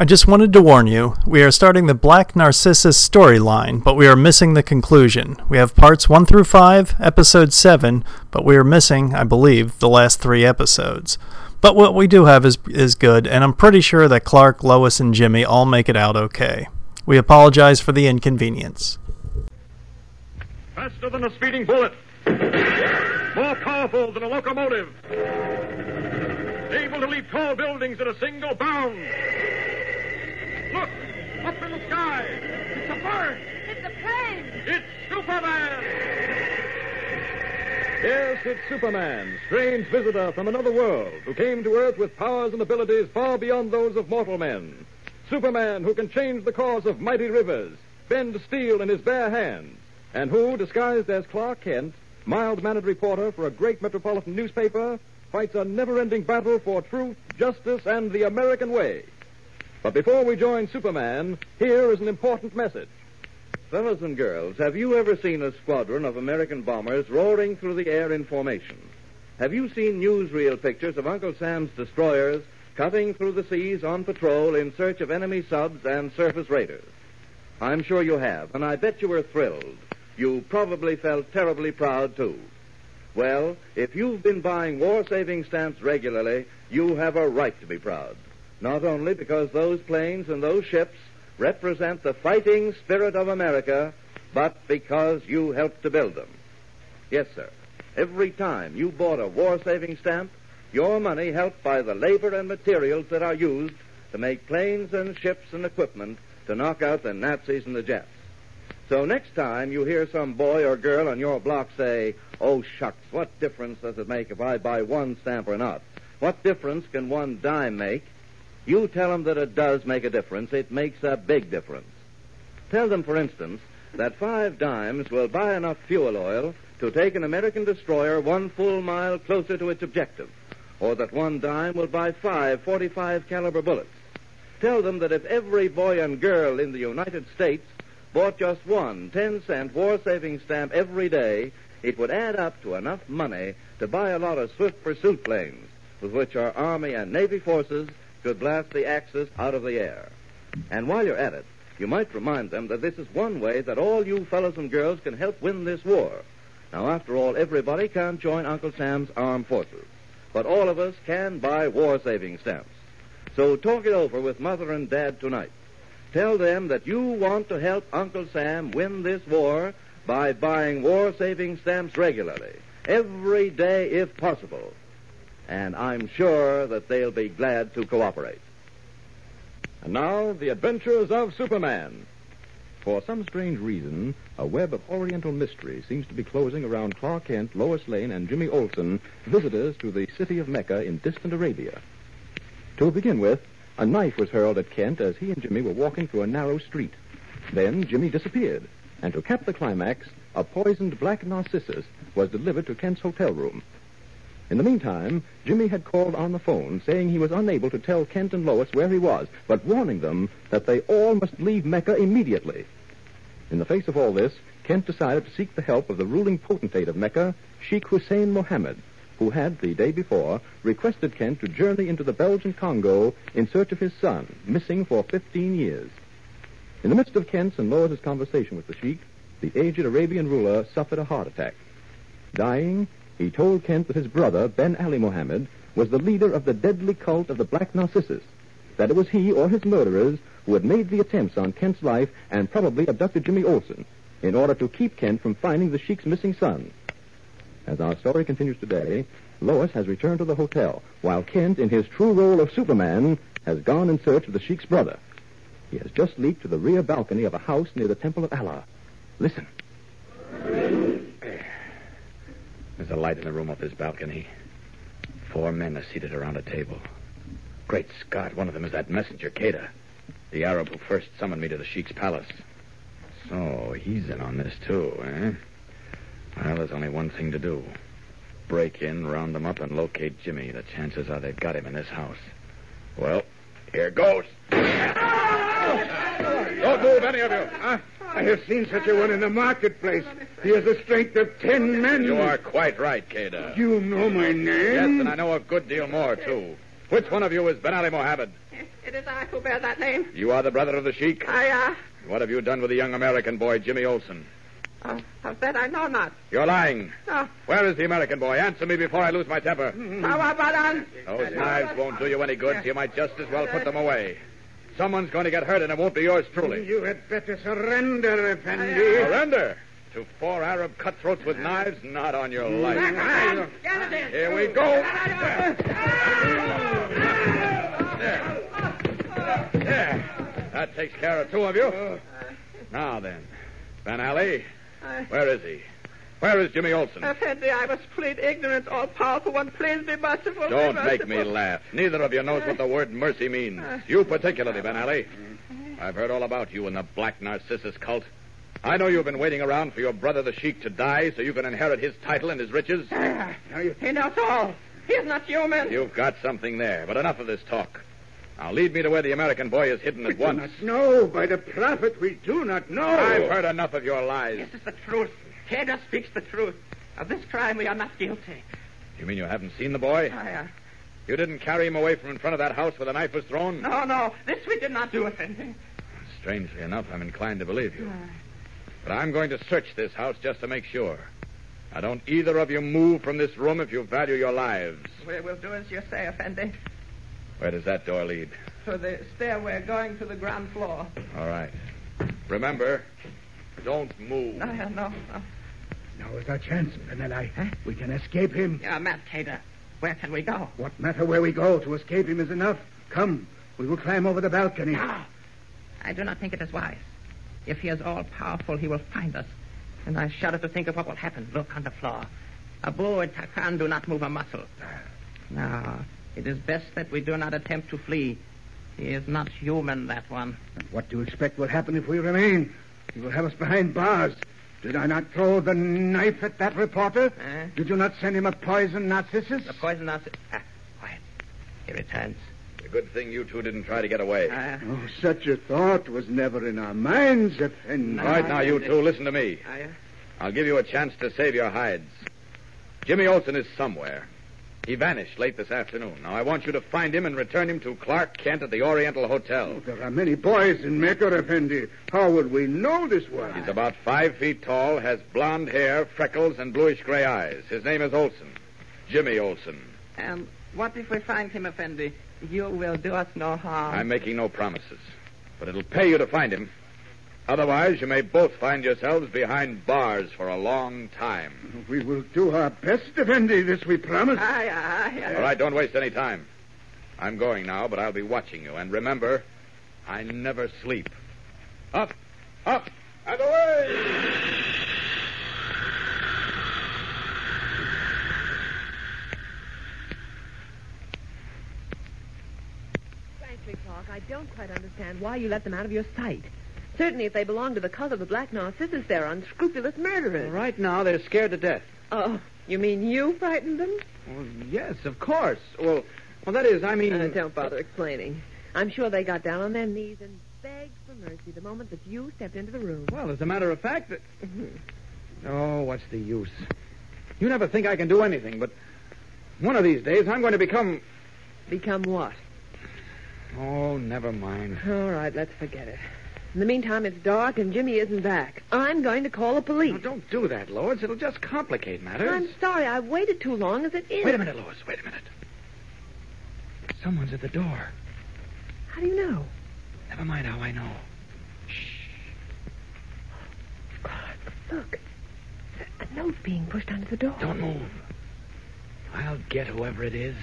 I just wanted to warn you, we are starting the Black Narcissus storyline, but we are missing the conclusion. We have parts 1 through 5, episode 7, but we are missing, I believe, the last three episodes. But what we do have is, is good, and I'm pretty sure that Clark, Lois, and Jimmy all make it out okay. We apologize for the inconvenience. Faster than a speeding bullet. More powerful than a locomotive. Able to leap tall buildings in a single bound. Look! Up in the sky! It's a bird! It's a plane! It's Superman! Yes, it's Superman, strange visitor from another world, who came to Earth with powers and abilities far beyond those of mortal men. Superman who can change the course of mighty rivers, bend steel in his bare hands, and who, disguised as Clark Kent, mild-mannered reporter for a great metropolitan newspaper, fights a never-ending battle for truth, justice, and the American way. But before we join Superman, here is an important message. Fellows and girls, have you ever seen a squadron of American bombers roaring through the air in formation? Have you seen newsreel pictures of Uncle Sam's destroyers cutting through the seas on patrol in search of enemy subs and surface raiders? I'm sure you have, and I bet you were thrilled. You probably felt terribly proud, too. Well, if you've been buying war saving stamps regularly, you have a right to be proud. Not only because those planes and those ships represent the fighting spirit of America, but because you helped to build them. Yes, sir. Every time you bought a war saving stamp, your money helped buy the labor and materials that are used to make planes and ships and equipment to knock out the Nazis and the Japs. So next time you hear some boy or girl on your block say, Oh, shucks, what difference does it make if I buy one stamp or not? What difference can one dime make? You tell them that it does make a difference. It makes a big difference. Tell them, for instance, that five dimes will buy enough fuel oil to take an American destroyer one full mile closer to its objective, or that one dime will buy five 45 caliber bullets. Tell them that if every boy and girl in the United States bought just one 10 cent war saving stamp every day, it would add up to enough money to buy a lot of swift pursuit planes with which our Army and Navy forces could blast the Axis out of the air. And while you're at it, you might remind them that this is one way that all you fellows and girls can help win this war. Now, after all, everybody can't join Uncle Sam's armed forces, but all of us can buy war saving stamps. So talk it over with Mother and Dad tonight. Tell them that you want to help Uncle Sam win this war by buying war saving stamps regularly, every day if possible and I'm sure that they'll be glad to cooperate. And now, the adventures of Superman. For some strange reason, a web of oriental mystery seems to be closing around Clark Kent, Lois Lane, and Jimmy Olsen, visitors to the city of Mecca in distant Arabia. To begin with, a knife was hurled at Kent as he and Jimmy were walking through a narrow street. Then Jimmy disappeared, and to cap the climax, a poisoned black narcissus was delivered to Kent's hotel room. In the meantime, Jimmy had called on the phone saying he was unable to tell Kent and Lois where he was, but warning them that they all must leave Mecca immediately. In the face of all this, Kent decided to seek the help of the ruling potentate of Mecca, Sheikh Hussein Mohammed, who had, the day before, requested Kent to journey into the Belgian Congo in search of his son, missing for 15 years. In the midst of Kent's and Lois's conversation with the Sheikh, the aged Arabian ruler suffered a heart attack. Dying, he told Kent that his brother, Ben Ali Mohammed, was the leader of the deadly cult of the Black Narcissus, that it was he or his murderers who had made the attempts on Kent's life and probably abducted Jimmy Olsen in order to keep Kent from finding the Sheik's missing son. As our story continues today, Lois has returned to the hotel, while Kent, in his true role of Superman, has gone in search of the Sheik's brother. He has just leaped to the rear balcony of a house near the Temple of Allah. Listen. There's a light in the room up this balcony. Four men are seated around a table. Great Scott, one of them is that messenger, Kada. The Arab who first summoned me to the Sheik's palace. So, he's in on this, too, eh? Well, there's only one thing to do. Break in, round them up, and locate Jimmy. The chances are they've got him in this house. Well, here goes. Don't move, any of you. I, I have seen such a one in the marketplace. He has the strength of ten men. You are quite right, Kada. You know my name? Yes, and I know a good deal more, too. Which one of you is Ben Ali Mohammed? It is I who bear that name. You are the brother of the Sheik? I, uh, What have you done with the young American boy, Jimmy Olsen? uh, of that I know not. You're lying. No. Where is the American boy? Answer me before I lose my temper. Power, Badan. Those knives won't do you any good. so You might just as well put them away. Someone's going to get hurt, and it won't be yours truly. You had better surrender, Effendi. Surrender to four Arab cutthroats with knives? Not on your life. Get it in. Here we go. There. That takes care of two of you. Now then, Ben Ali, where is he? Where is Jimmy Olsen? Effendi, I was plead ignorant, all powerful one. Please be merciful. Don't make me laugh. Neither of you knows what the word mercy means. You particularly, Ben Ali. I've heard all about you and the Black Narcissus cult. I know you've been waiting around for your brother the Sheik to die so you can inherit his title and his riches. Ah, He knows all. He is not human. You've got something there, but enough of this talk. Now lead me to where the American boy is hidden We at do once. not know. By the prophet, we do not know. I've heard enough of your lies. This is the truth. Taylor speaks the truth. Of this crime, we are not guilty. You mean you haven't seen the boy? I, uh, You didn't carry him away from in front of that house where the knife was thrown? no, no. This we did not do, Effendi. Strangely enough, I'm inclined to believe you. But I'm going to search this house just to make sure. Now, don't either of you move from this room if you value your lives. We will do as you say, Effendi. Where does that door lead? To the stairway going to the ground floor. All right. Remember, don't move. No, no, no. Now is our chance, Ben Ali. We can escape him. Yeah, Matt Tater. Where can we go? What matter where we go? To escape him is enough. Come, we will climb over the balcony. No. I do not think it is wise. If he is all powerful, he will find us. And I shudder to think of what will happen. Look on the floor. Abu and Takan do not move a muscle. No, it is best that we do not attempt to flee. He is not human, that one. And What do you expect will happen if we remain? He will have us behind bars. Did I not throw the knife at that reporter? Did you not send him a poison narcissus? A poison narcissus. Ah, quiet. He returns. It's a good thing you two didn't try to get away. Ah, Oh, such a thought was never in our minds, Effendi. All right, now, you two, listen to me. I, uh, I'll give you a chance to save your hides. Jimmy Olsen is somewhere. He vanished late this afternoon. Now, I want you to find him and return him to Clark Kent at the Oriental Hotel. Oh, there are many boys in Mecca, Effendi. How would we know this one? He's about five feet tall, has blond hair, freckles, and bluish gray eyes. His name is Olsen. Jimmy Olsen. and what if we find him, Effendi? You will do us no harm. I'm making no promises, but it'll pay you to find him. Otherwise, you may both find yourselves behind bars for a long time. We will do our best, Effendi. This we promise. Aye, aye, aye. All right, don't waste any time. I'm going now, but I'll be watching you. And remember, I never sleep. Up, up, and away! Frankly, Clark, I don't quite understand why you let them out of your sight. Certainly, if they belong to the cult of the Black Narcissus, they're unscrupulous murderers. Right now, they're scared to death. Oh, you mean you frightened them? Well, yes, of course. Well, well, that is, I mean. Uh, don't bother explaining. I'm sure they got down on their knees and begged for mercy the moment that you stepped into the room. Well, as a matter of fact, that... oh, what's the use? You never think I can do anything, but one of these days I'm going to become. Become what? Oh, never mind. All right, let's forget it. In the meantime, it's dark and Jimmy isn't back. I'm going to call the police. Now, don't do that, Lois. It'll just complicate matters. I'm sorry, I've waited too long as it is. Wait a minute, Lois. Wait a minute. Someone's at the door. How do you know? Never mind how I know. Shh. Clark, look. A note being pushed under the door. Don't move. I'll get whoever it is.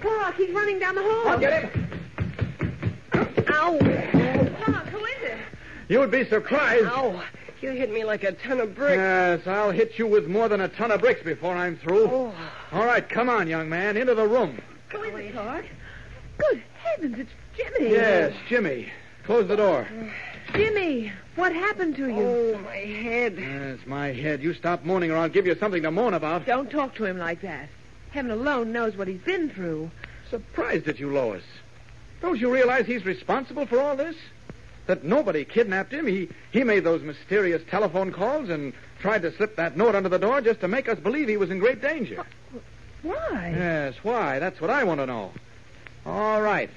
Clark, he's running down the hall. I'll get him. Ow. Clark, who is it? You would be surprised. Ow. You hit me like a ton of bricks. Yes, I'll hit you with more than a ton of bricks before I'm through. Oh. All right, come on, young man, into the room. Who is it, Clark? Good heavens, it's Jimmy. Yes, Jimmy. Close the door. Jimmy, what happened to you? Oh, my head. Yes, my head. You stop moaning or I'll give you something to moan about. Don't talk to him like that. Heaven alone knows what he's been through. Surprised at you, Lois. Don't you realize he's responsible for all this? That nobody kidnapped him. He he made those mysterious telephone calls and tried to slip that note under the door just to make us believe he was in great danger. Why? Yes, why? That's what I want to know. All right.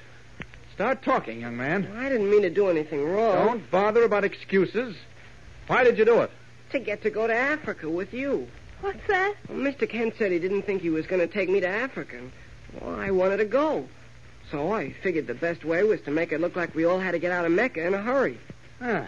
Start talking, young man. I didn't mean to do anything wrong. Don't bother about excuses. Why did you do it? To get to go to Africa with you. What's that? Well, Mr. Kent said he didn't think he was going to take me to Africa. Well, I wanted to go. So I figured the best way was to make it look like we all had to get out of Mecca in a hurry. Ah.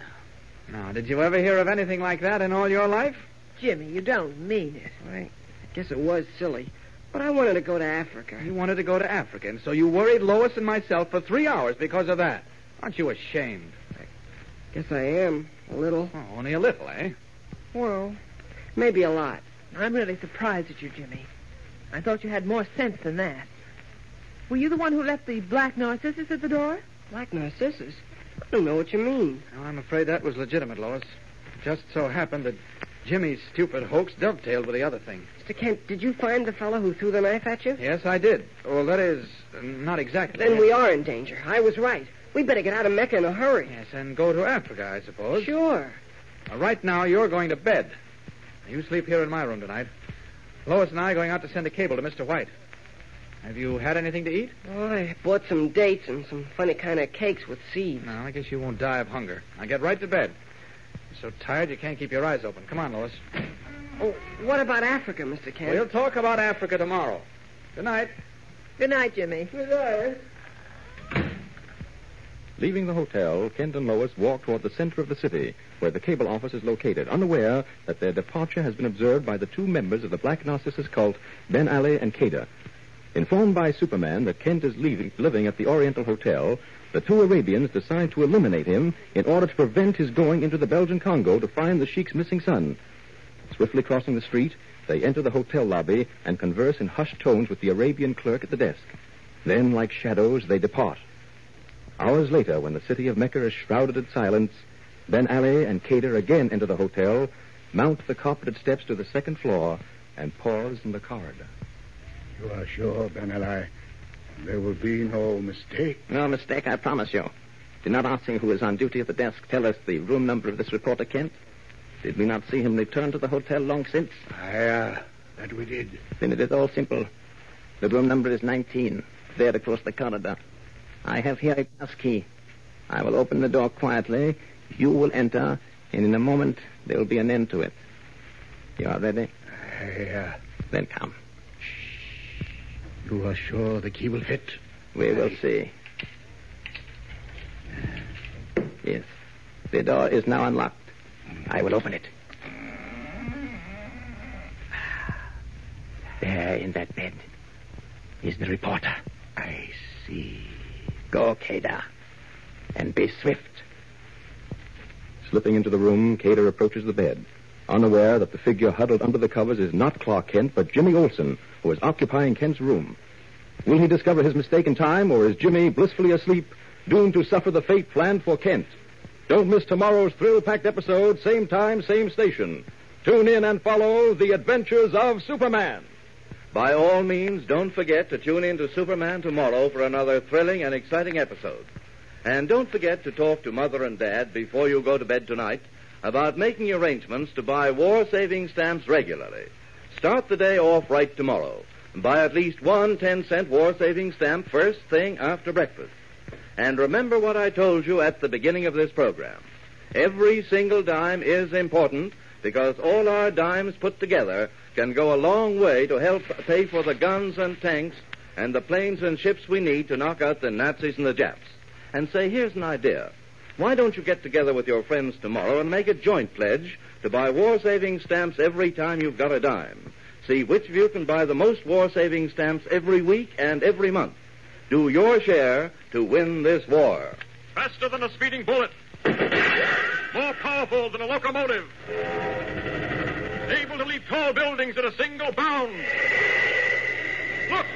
Now, did you ever hear of anything like that in all your life? Jimmy, you don't mean it. I guess it was silly. But I wanted to go to Africa. You wanted to go to Africa, and so you worried Lois and myself for three hours because of that. Aren't you ashamed? Guess I am. A little. Oh, only a little, eh? Well, maybe a lot. I'm really surprised at you, Jimmy. I thought you had more sense than that. Were you the one who left the black narcissus at the door? Black narcissus? I don't know what you mean. No, I'm afraid that was legitimate, Lois. It just so happened that Jimmy's stupid hoax dovetailed with the other thing. Mr. Kent, did you find the fellow who threw the knife at you? Yes, I did. Well, that is, uh, not exactly. Then we are in danger. I was right. We better get out of Mecca in a hurry. Yes, and go to Africa, I suppose. Sure. Now, right now, you're going to bed. You sleep here in my room tonight. Lois and I are going out to send a cable to Mr. White. Have you had anything to eat? Oh, I bought some dates and some funny kind of cakes with seeds. No, I guess you won't die of hunger. Now get right to bed. You're so tired you can't keep your eyes open. Come on, Lois. Oh, what about Africa, Mr. Kent? We'll talk about Africa tomorrow. Good night. Good night, Jimmy. Good night. Leaving the hotel, Kent and Lois walk toward the center of the city, where the cable office is located, unaware that their departure has been observed by the two members of the Black Narcissus cult, Ben Ali and Kada. Informed by Superman that Kent is leaving, living at the Oriental Hotel, the two Arabians decide to eliminate him in order to prevent his going into the Belgian Congo to find the Sheik's missing son. Swiftly crossing the street, they enter the hotel lobby and converse in hushed tones with the Arabian clerk at the desk. Then, like shadows, they depart. Hours later, when the city of Mecca is shrouded in silence, Ben Ali and Kader again enter the hotel, mount the carpeted steps to the second floor, and pause in the corridor. You are sure, Ben Ali? There will be no mistake. No mistake, I promise you. Did not our who is on duty at the desk tell us the room number of this reporter, Kent? Did we not see him return to the hotel long since? Aye, uh, that we did. Then it is all simple. The room number is 19, there across the corridor. I have here a pass key. I will open the door quietly. You will enter, and in a moment there will be an end to it. You are ready? Aye, uh, Then come. You are sure the key will fit? We will see. Yes. The door is now unlocked. I will open it. There in that bed is the reporter. I see. Go, Kada. And be swift. Slipping into the room, Kader approaches the bed, unaware that the figure huddled under the covers is not Clark Kent, but Jimmy Olsen, who is occupying Kent's room. Will he discover his mistake in time, or is Jimmy, blissfully asleep, doomed to suffer the fate planned for Kent? Don't miss tomorrow's thrill-packed episode, same time, same station. Tune in and follow The Adventures of Superman. By all means, don't forget to tune in to Superman tomorrow for another thrilling and exciting episode. And don't forget to talk to Mother and Dad before you go to bed tonight about making arrangements to buy war saving stamps regularly. Start the day off right tomorrow. Buy at least one 10 cent war saving stamp first thing after breakfast. And remember what I told you at the beginning of this program. Every single dime is important because all our dimes put together can go a long way to help pay for the guns and tanks and the planes and ships we need to knock out the Nazis and the Japs. And say, here's an idea. Why don't you get together with your friends tomorrow and make a joint pledge to buy war saving stamps every time you've got a dime? See which of you can buy the most war saving stamps every week and every month. Do your share to win this war. Faster than a speeding bullet. More powerful than a locomotive. Able to leap tall buildings in a single bound. Look!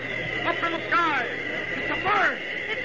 Up in the sky! It's a bird! It's